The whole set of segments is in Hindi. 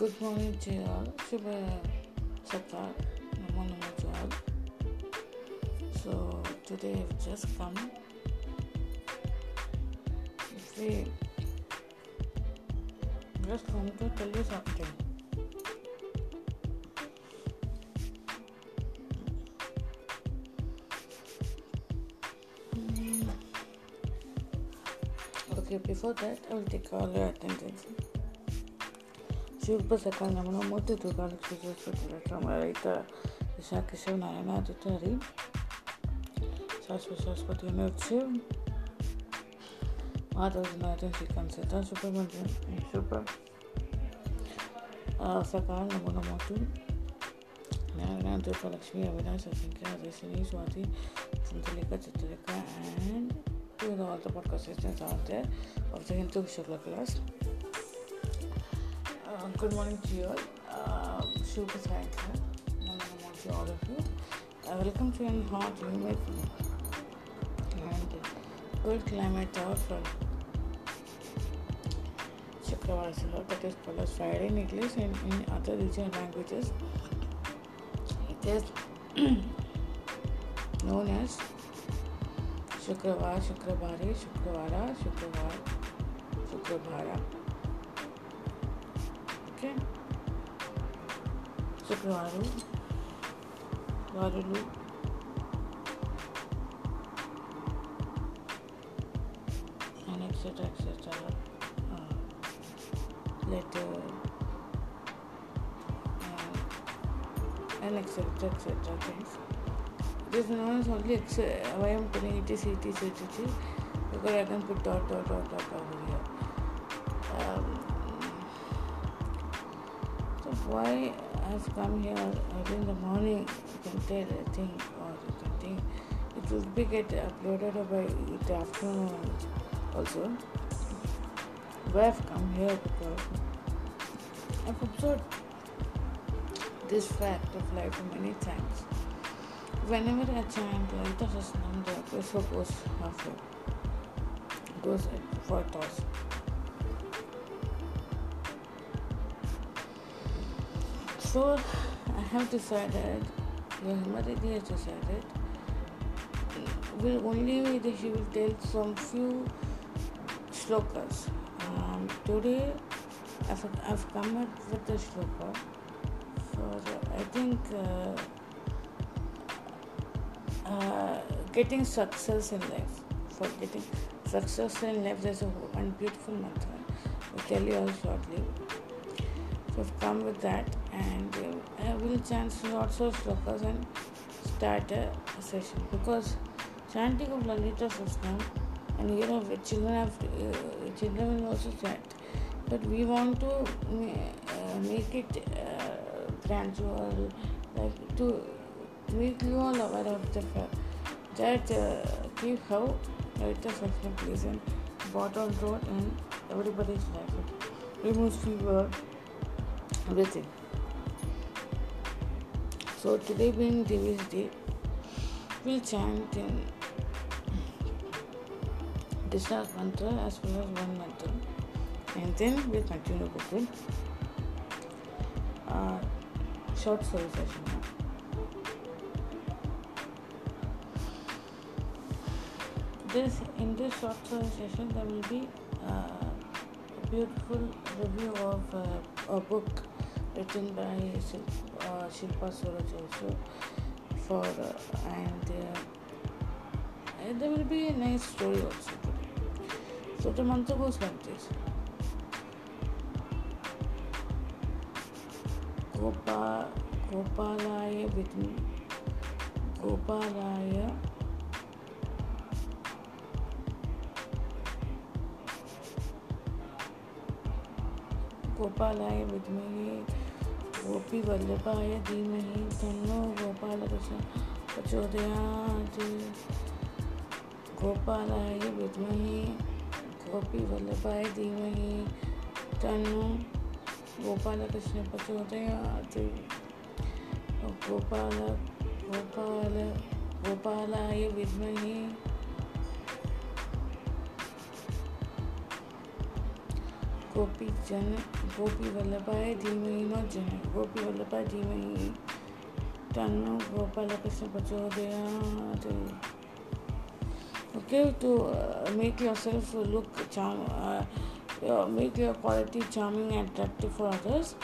Good morning to you all. good morning to all. So today I've just come. See, just come to tell you something. Mm. Okay, before that, I will take all your attention. mano, que Shurbhasakana Moti Dugan Shudrata Vishaki Shivanayana Aditari Saraswati Saraswati Unit Shiv Mother is not in sequence Sita Supermanjan Super Sakar Namo Namo to Narayan Durga Lakshmi Avinash Asankya Adesini Swati Santalika Chitrika and to all the podcasters out there of the Hindu Shukla class good morning to you all. Uh, Shubh is right here. Good morning to all of you. Uh, welcome to an hot, humid, and good climate hour from Chakravarasala, that is called as Friday in English and in other regional languages. It is known as Shukravar, Shukravare, Shukravara, Shukravar, Shukravara. శుక్రవారం వారులు and etc etc uh, letter uh, and etc etc things this is known as only ex- why I'm putting it is it is it is because I can put dot dot dot dot over here um, of why I've come here early in the morning, you can tell, I think, or you can think it will be get uploaded by the afternoon also. Why I've come here because I've observed this fact of life many times. Whenever a child enters a supposed to suppose halfway goes for a toss. So I have decided, the mother has decided, will only that she will tell some few shlokas. Um, today, I've, I've come up with the shloka for, I think, uh, uh, getting success in life. For getting success in life, there's a one beautiful mantra. I'll tell you all shortly. So I've come with that and uh, will change is also slokas and start a session because chanting of Lalita system and you know children have to, uh, children will also chant but we want to uh, make it uh, gradual like to make you all aware of the fact that uh, how Lalita system plays an bottom role in everybody's life it removes fever everything so today being Devi's day, we'll chant in Krishna's mantra as well as one mantra, and then we'll continue with uh, short story session. This in this short story session there will be uh, a beautiful review of uh, a book written by Shilpa, uh, Shilpa Suraj also for uh, and, uh, and there will be a nice story also. So the mantra goes like this. Gopa, Gopalaya with me. Gopalaya Gopalaya with me. गोपी वल्लभाय तनो गोपाल कृष्ण प्रचोदयात् गोपालाय विद्महे गोपी वल्लभाय तनो गोपाल कृष्ण प्रचोदयात् गोपाल गोपाल गोपालाय विद्महे गोपी जन गोपी वल्लभाय धीमे नो जन गोपी वल्लभाय धीमहि तन्नो गोपाल कृष्ण प्रचोदयात् ओके तो make your self look charm make your quality charming and attractive for others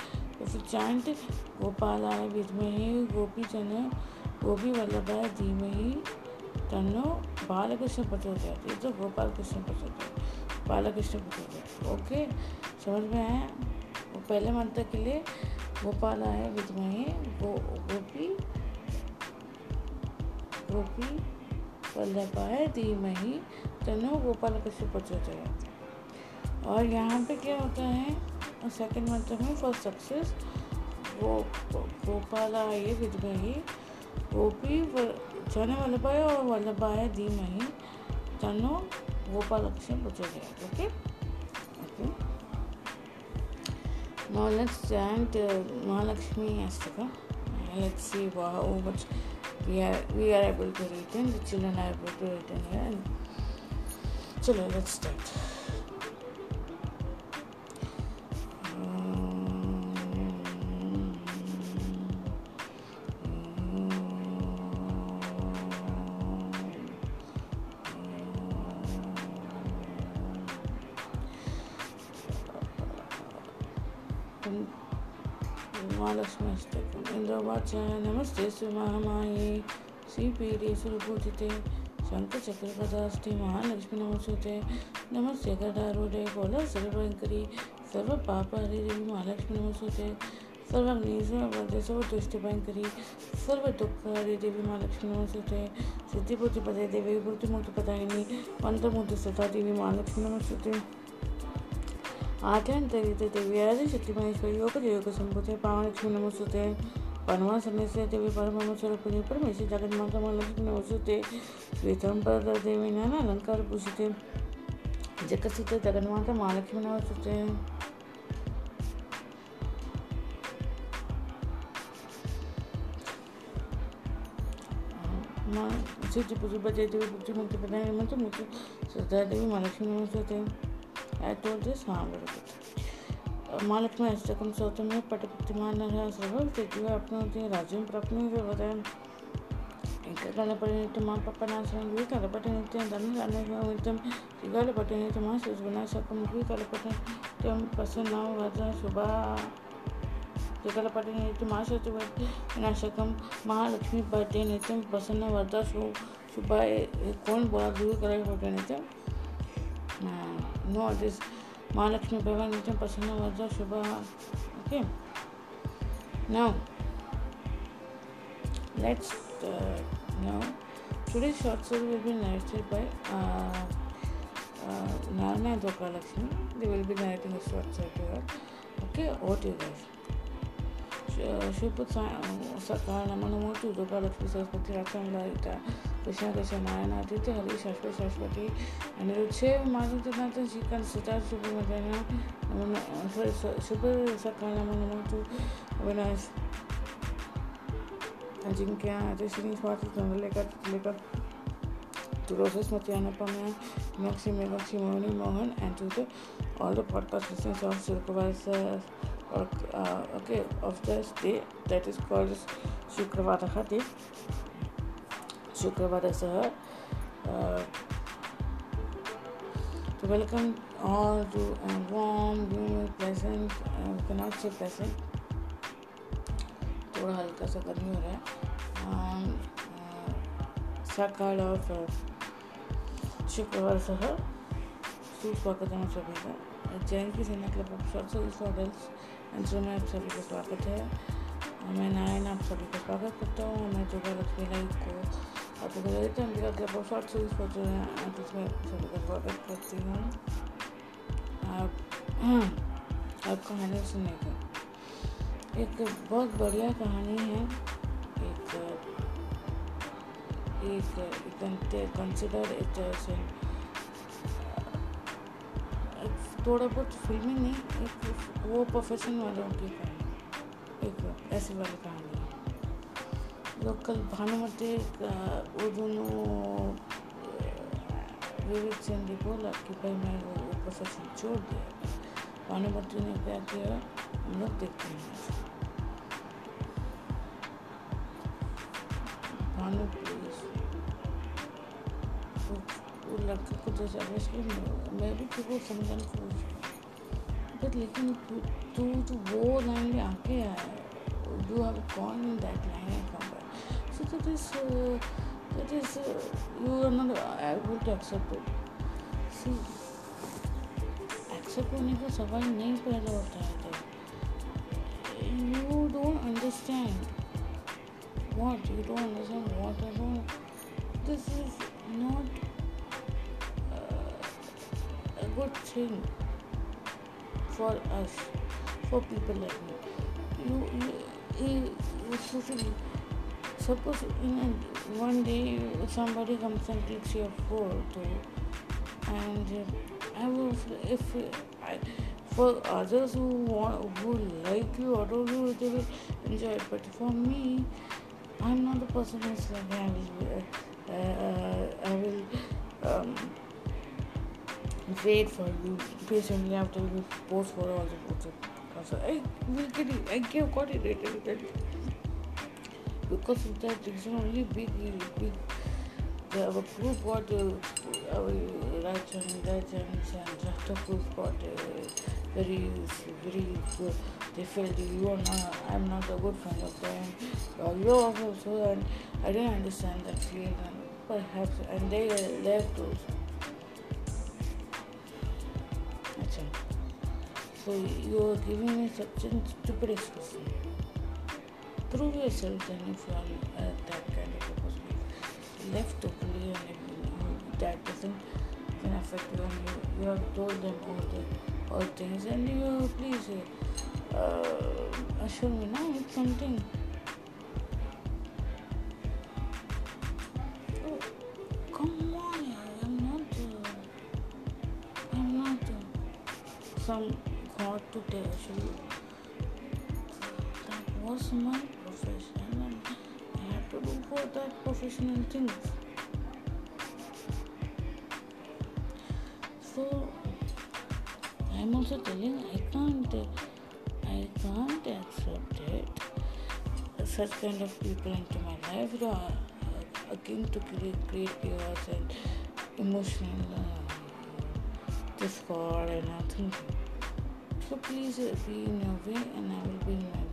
if you chant Gopal आय विधमहि गोपी जन गोपी वल्लभाय धीमहि तनो बालकृष्ण प्रचोदयात् तो गोपाल कृष्ण प्रचोदयात् बालकृष्ण प्रचोदयात् ओके समझ में आया वो पहले मंत्र के लिए गोपाल आए विधमहे गो गोपी गोपी वल्लभाय धीमही तनु गोपाल कैसे जाए और यहाँ पे क्या होता है सेकंड मंत्र में फॉर सक्सेस वो गोपाल आए विधमही गोपी जन वल्लभाय और वल्लभाय धीमही तनु गोपाल लक्ष्य जाए okay Now let's chant uh, Mahalakshmi Astaka. Let's see how much we are we are able to retain The children are able to retain. here. now so let's start. वाच नमस्ते सुमामाये शंक सुरपूजिते शङ्खचक्रपदाष्टे महालक्ष्मी नमस्ते नमस्ते गदारूढे सर्व पाप देवी महालक्ष्मी नमस्ते सर्वग्नि सर्वदे सर्वदुष्टभयङ्करी सर्वदुःखहरे देवी महालक्ष्मी नमस्ते सिद्धिपूर्तिपदे देवी मूर्तिमूर्तिपदायिनी मन्त्रमूर्ति सदा देवी महालक्ष्मी नमस्ते ಆದ್ಯಂತರಿತ ದೇವಿಯಾದ ಶಕ್ತಿ ಮಹೇಶ್ವರಿ ಯೋಗ ಯೋಗ ಸಂಪೂರ್ಣ ಪಾವನ नमस्ते ಪರಮಾಸನ್ನಿಸಿದ ದೇವಿ ಪರಮಾನು ಸ್ವರೂಪಿಣಿ ಪರಮೇಶ್ವರಿ ಜಗನ್ಮಾತ ಮಹಾಲಕ್ಷ್ಮಿ ವಸುತೆ ಶ್ವೇತಾಂಬರದ ದೇವಿನ ಅಲಂಕಾರ ಭೂಷಿತೆ ಜಗಸುತೆ ಜಗನ್ಮಾತ ಮಹಾಲಕ್ಷ್ಮಿನ ವಸುತೆ माँ शिवजी पूजी बजाई देवी भक्ति मुक्ति प्रदान मुझे मुझे श्रद्धा देवी महालक्ष्मी नमस्ते आई टोल्ड दिस हाँ बड़े मालिक में ऐसे कम सोते में अपने राज्य में प्राप्त नहीं हुए बताए माँ पापा ना सुन गई कल धन गाने माँ सोच बना सकम गई कल पटे तो हम पसंद ना महालक्ष्मी पटे नहीं तो पसंद सुबह बोला दूर नो दिस महालक्ष्मी भगवानीचे प्रसन्न वजा शुभ okay now let's now today short story will be narrated by Narayan धोका Lakshmi they will be narrating the short story okay oat you guys शुभ सकाळ नमन मोठी धोका लक्ष्मी सरस्वती रक्षण कृष्ण कृष्ण नारायण आदित्य हरि सरस्वती सरस्वती अनिरुद्ध से माधुनाथन श्री कंद सितार सुब्रमण्यम सुपर सकल नमो नमो तु अविनाश जिनके यहाँ आते श्री स्वाति लेकर लेकर tuberculosis Matyanapamaya, Maxi Megaxi Moni Mohan, and to the, all the podcast listeners of Shukravasa, uh, okay, of the day that is called Shukravadaha day. शुक्रवार ऐसा है to तो welcome all to a warm, humid, pleasant, uh, cannot say थोड़ा हल्का सा गर्मी हो रहा है um, सकाल ऑफ शुक्रवार सह सुस्वागत है सभी का जैन की सेना क्लब ऑफ स्वागत एंड सो मैं आप सभी का स्वागत है मैं नारायण आप सभी का स्वागत करता हूँ मैं दुर्गा लक्ष्मी लाइफ को Así que hoy tendría que pausar chips porque antes me se me कहानी सुने के एक बहुत बढ़िया कहानी है एक एक कंसिडर इट से थोड़ा बहुत फिल्मी नहीं एक वो प्रोफेशन वालों की एक ऐसी वाली कहानी लोकल भानुमति वो दोनों विवेक सेन ने बोला कि भाई मैं वो प्रोफेशन छोड़ दिया भानुमति ने क्या किया हम लोग देखते हैं भानु प्लीज तो वो, लड़के को जैसे मैं भी तो समझाने बट लेकिन तू तो वो लाइन में आके आया do have gone in that line so that is uh, that is uh, you are not able to accept it see accept होने का सवाल नहीं पैदा होता है तो you don't understand what you don't understand what are don't this a good thing for us for people like me you, you, you, you, you, you, you, you suppose in a, one day somebody comes and takes your photo and uh, I was if I for others who want, who like you or who they will enjoy it. But for me, I'm not the person who's like I will, uh, uh, I will um, wait for you patiently after you post for all the photos. So I will get it. I get got irritated with that because of that it's not really big big have a proof what uh, our right hand right hand and doctor proof got uh, very very good they felt you are not I'm not a good friend of them or you also so and I didn't understand that feeling and perhaps and they left also. So you are giving me such a stupid excuse prove yourself and if you are uh, that kind of a person left to and uh, that doesn't can affect you and you, you have told them all the all things and you please uh, uh assure me now with something educational things. So I'm also telling I can't I can't accept it. Such kind of people into my life who are again to create, create chaos and emotional uh, discord and nothing. So please be in your way and I will be in my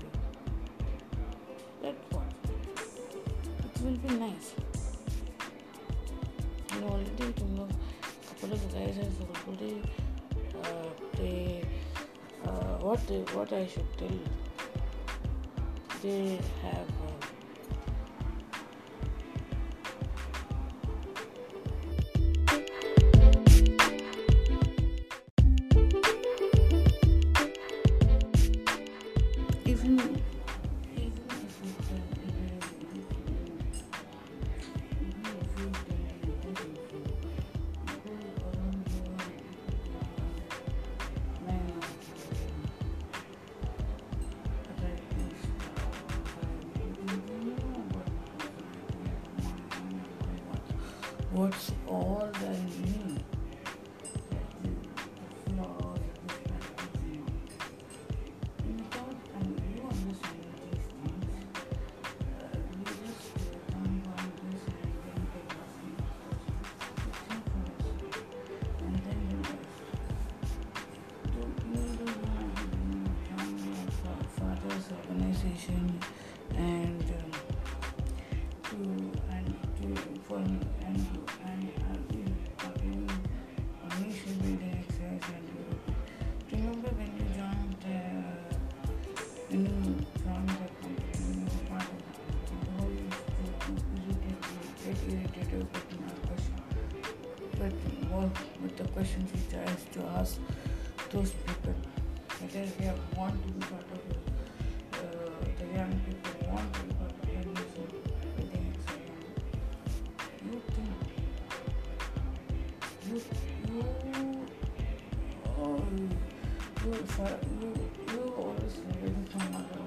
what I should tell They have todos. questions which I to ask those people. That is, they want to be part of it. Uh, the young people want to be part of your music. They think so young. You think. You, you, oh, you, you, you always living from another.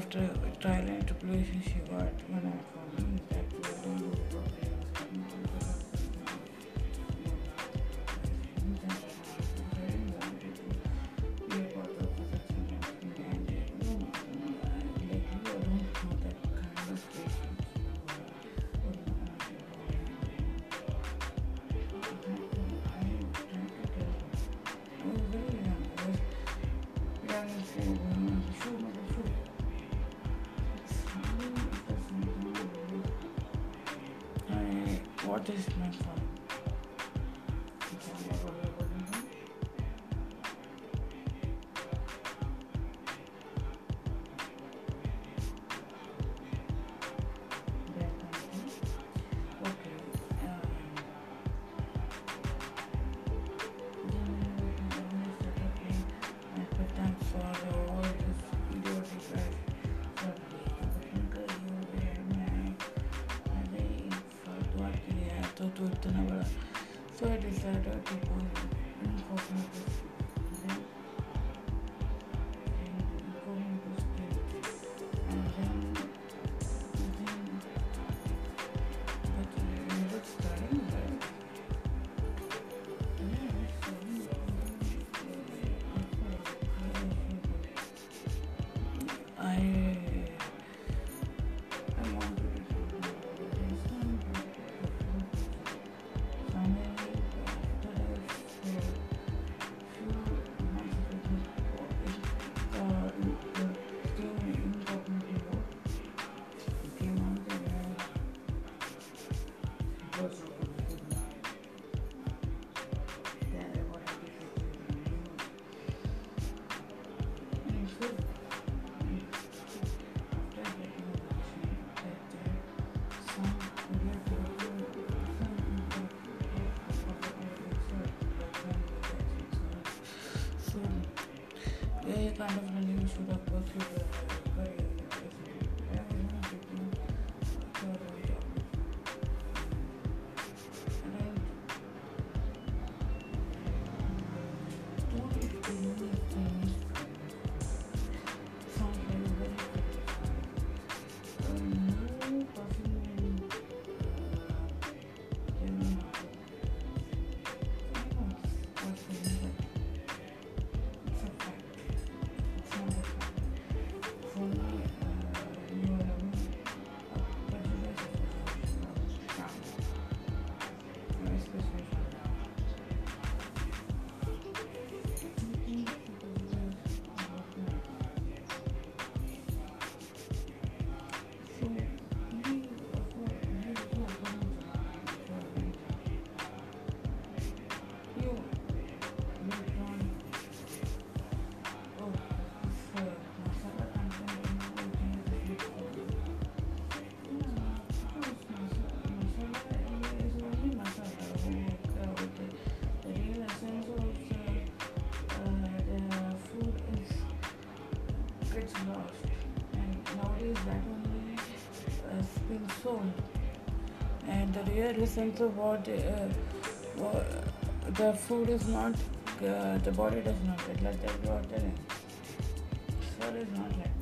after a trial and tribulation she got What is my father. Gracias. own. And here listen to what, uh, what the food is not, uh, the body does not get like that. What the soul is not like.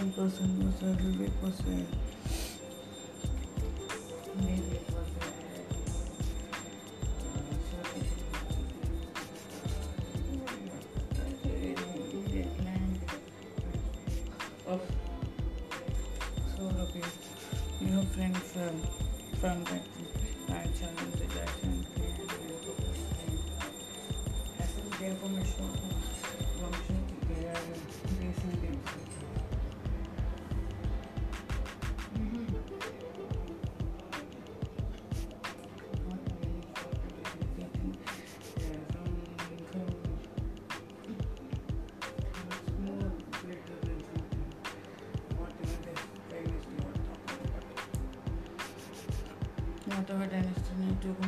se proceso de poseer. Motorhead and Stanley took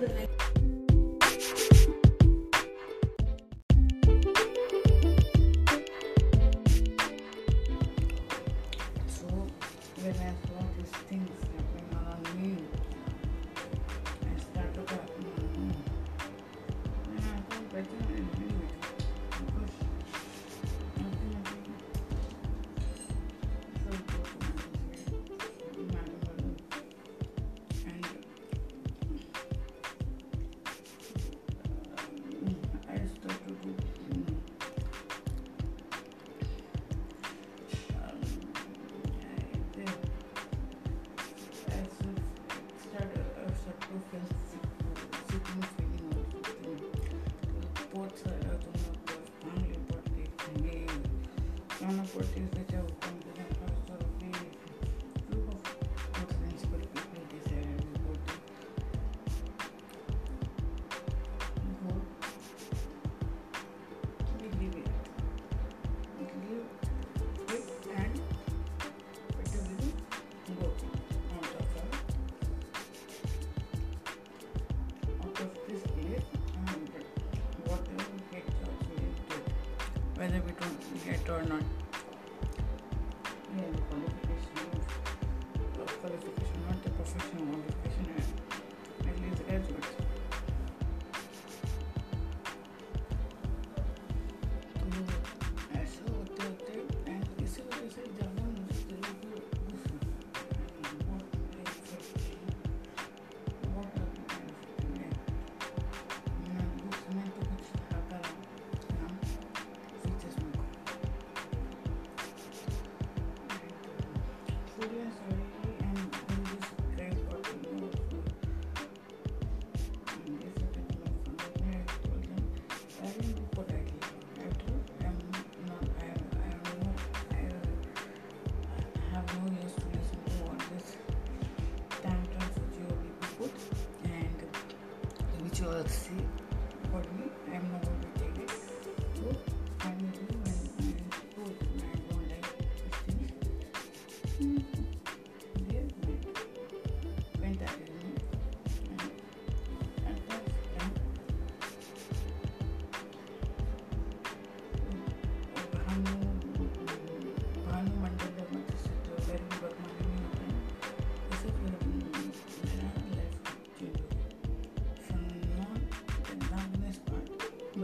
the next whether we don't get or not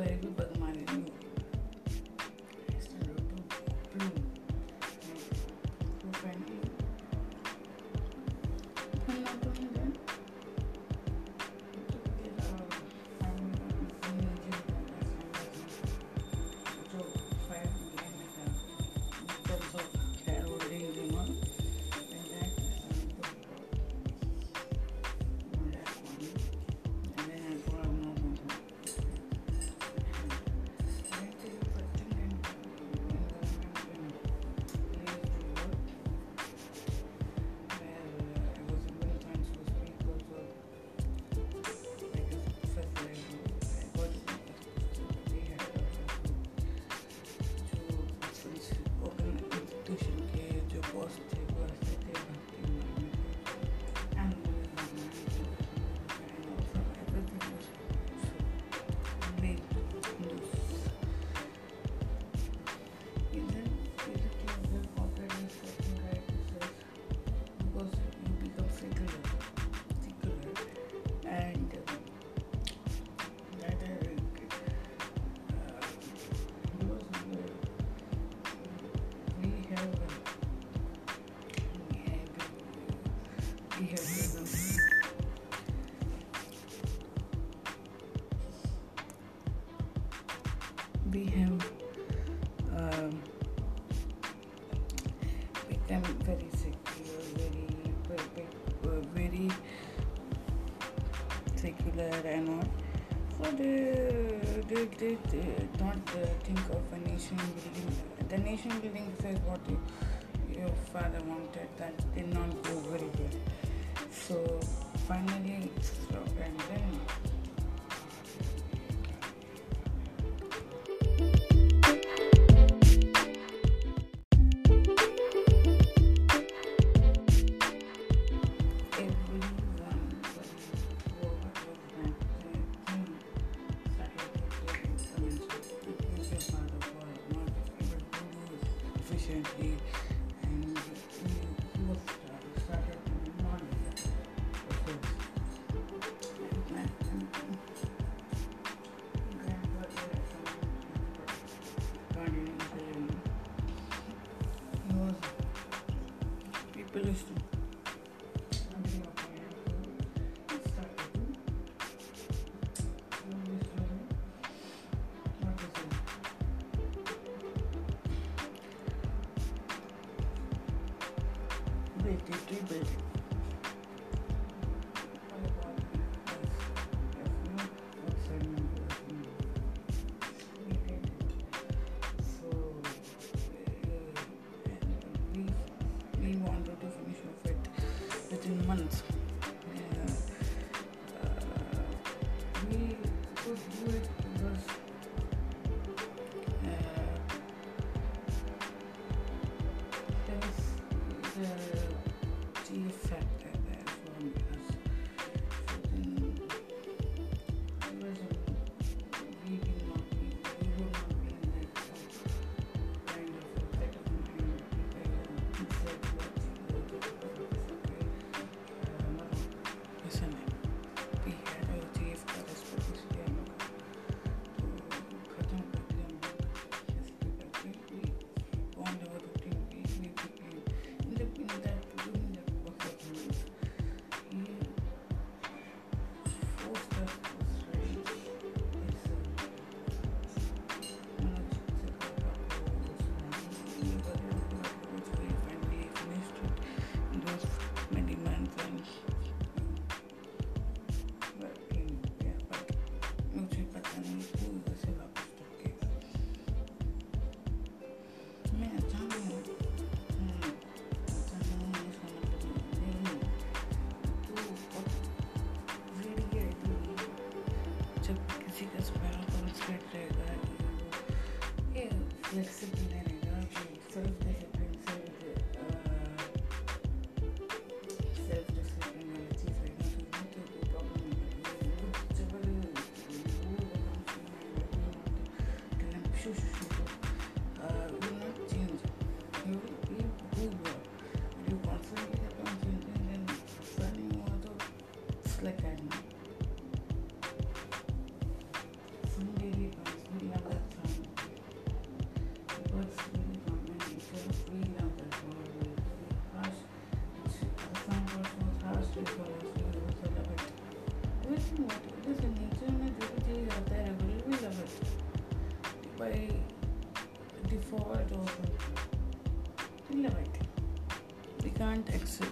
Lady Luck. they did not uh, think of a nation building. The nation building is what your father wanted that they pelo estudo. by default or we can't exit.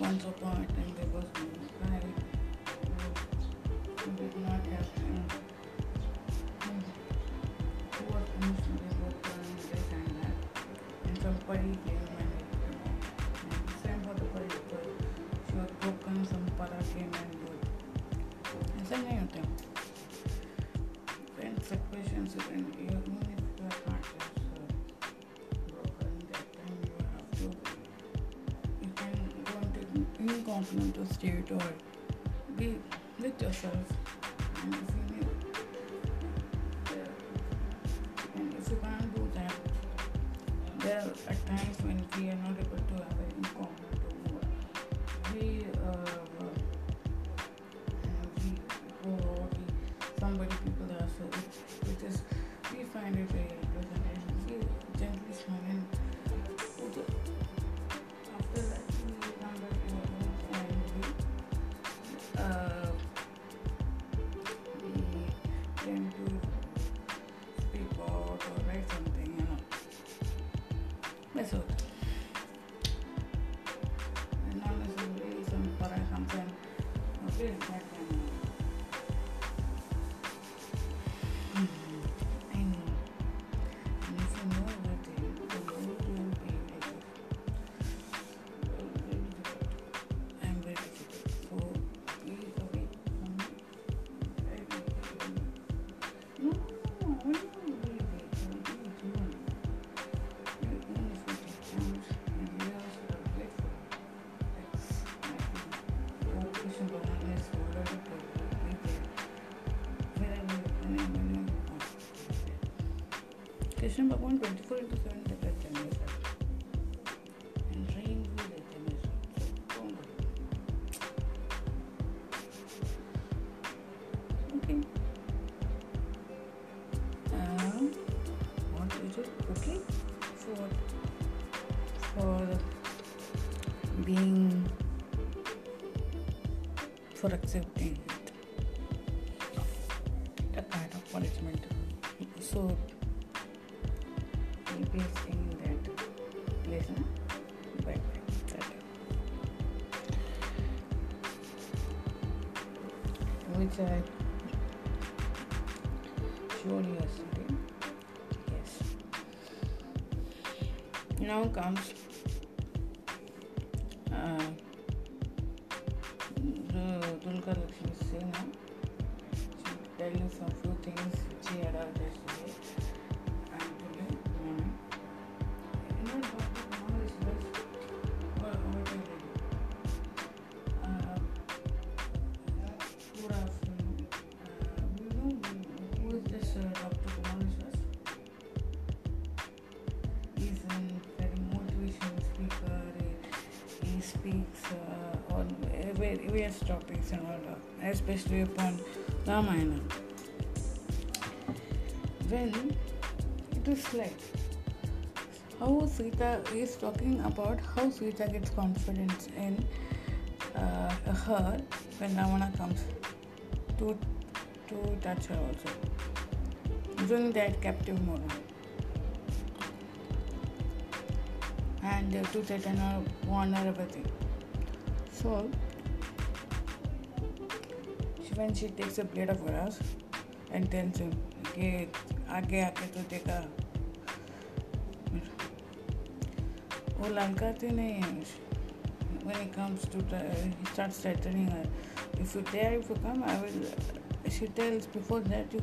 Once upon a time, there was no I who did not have enough. Who was emotionally broken and this and that. And some somebody came and, and same for the parade, she was broken, some para came and To not just it all. Be with yourself. And if you, and if you can't do that, there are times when fear number 124 into 7 that I can measure. And rainbow that I measure. Okay. Um, what is it? Okay. For, for being, for accepting it. A kind of punishment. So, is in that place na that which I showed yesterday yes now comes based upon Ramayana. When it is like how Sita is talking about how Sita gets confidence in uh, her when Ravana comes to to touch her also during that captive moment. And uh, to threaten her, warn her everything. So when she takes a plate of grass and tells him ke aage aake to dekha वो लंकाती नहीं है when it comes to the, he starts threatening her if you dare if you come i will she tells before that you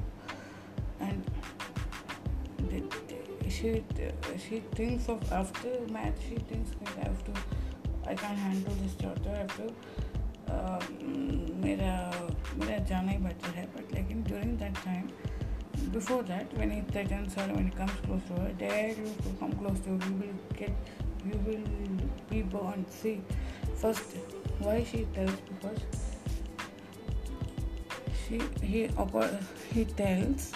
and the, she she thinks of after match she thinks i have to i can't handle this daughter i have to uh, मेरा मेरा जाना ही बेटर है बट लेकिन before that when it threatens her when he comes close to her dare you to come close to her you will get you will be burned see first why she tells because she he he tells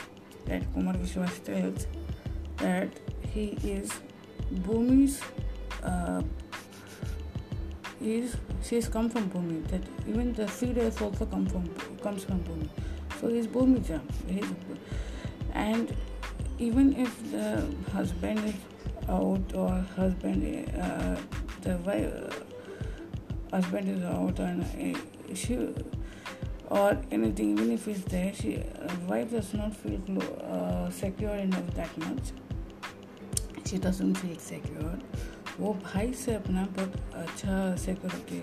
that Kumar Vishwas tells that he is Bhumi's uh, is come from Bhumi that even the feeders also come from Bhumi comes from Bhumi. So he's Bhumi jumps. He's, and even if the husband is out or husband, uh, the wife, uh, husband is out and uh, she or anything, even if he's there, she uh, wife does not feel uh, secure enough that much. She doesn't feel secure. वो भाई से अपना बहुत अच्छा सिक्योरिटी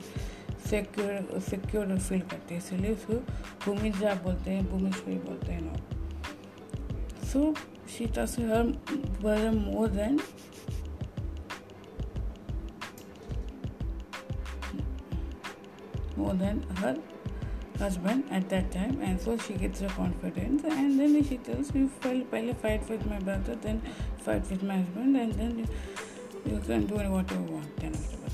सिक्योर सिक्योर फील करते हैं इसलिए उसको भूमि जा बोलते हैं भूमि भूमिश्वरी बोलते हैं लोग सो सीता से her were more than more than her husband at that time and so she gets a confidence and then she tells पहले fight with my brother then fight with my husband and then you can do what you want then after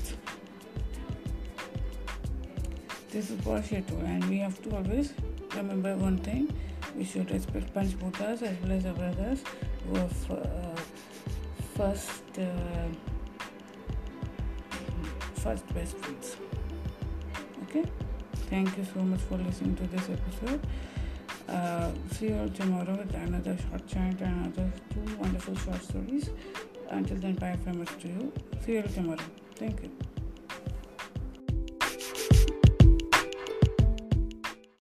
this is Parshatu, and we have to always remember one thing we should respect Panchbhutas as well as our brothers who are f- uh, first, uh, first best friends. Okay, thank you so much for listening to this episode. Uh, see you all tomorrow with another short chant and another two wonderful short stories. Until then, bye from us to you. See you all tomorrow. Thank you.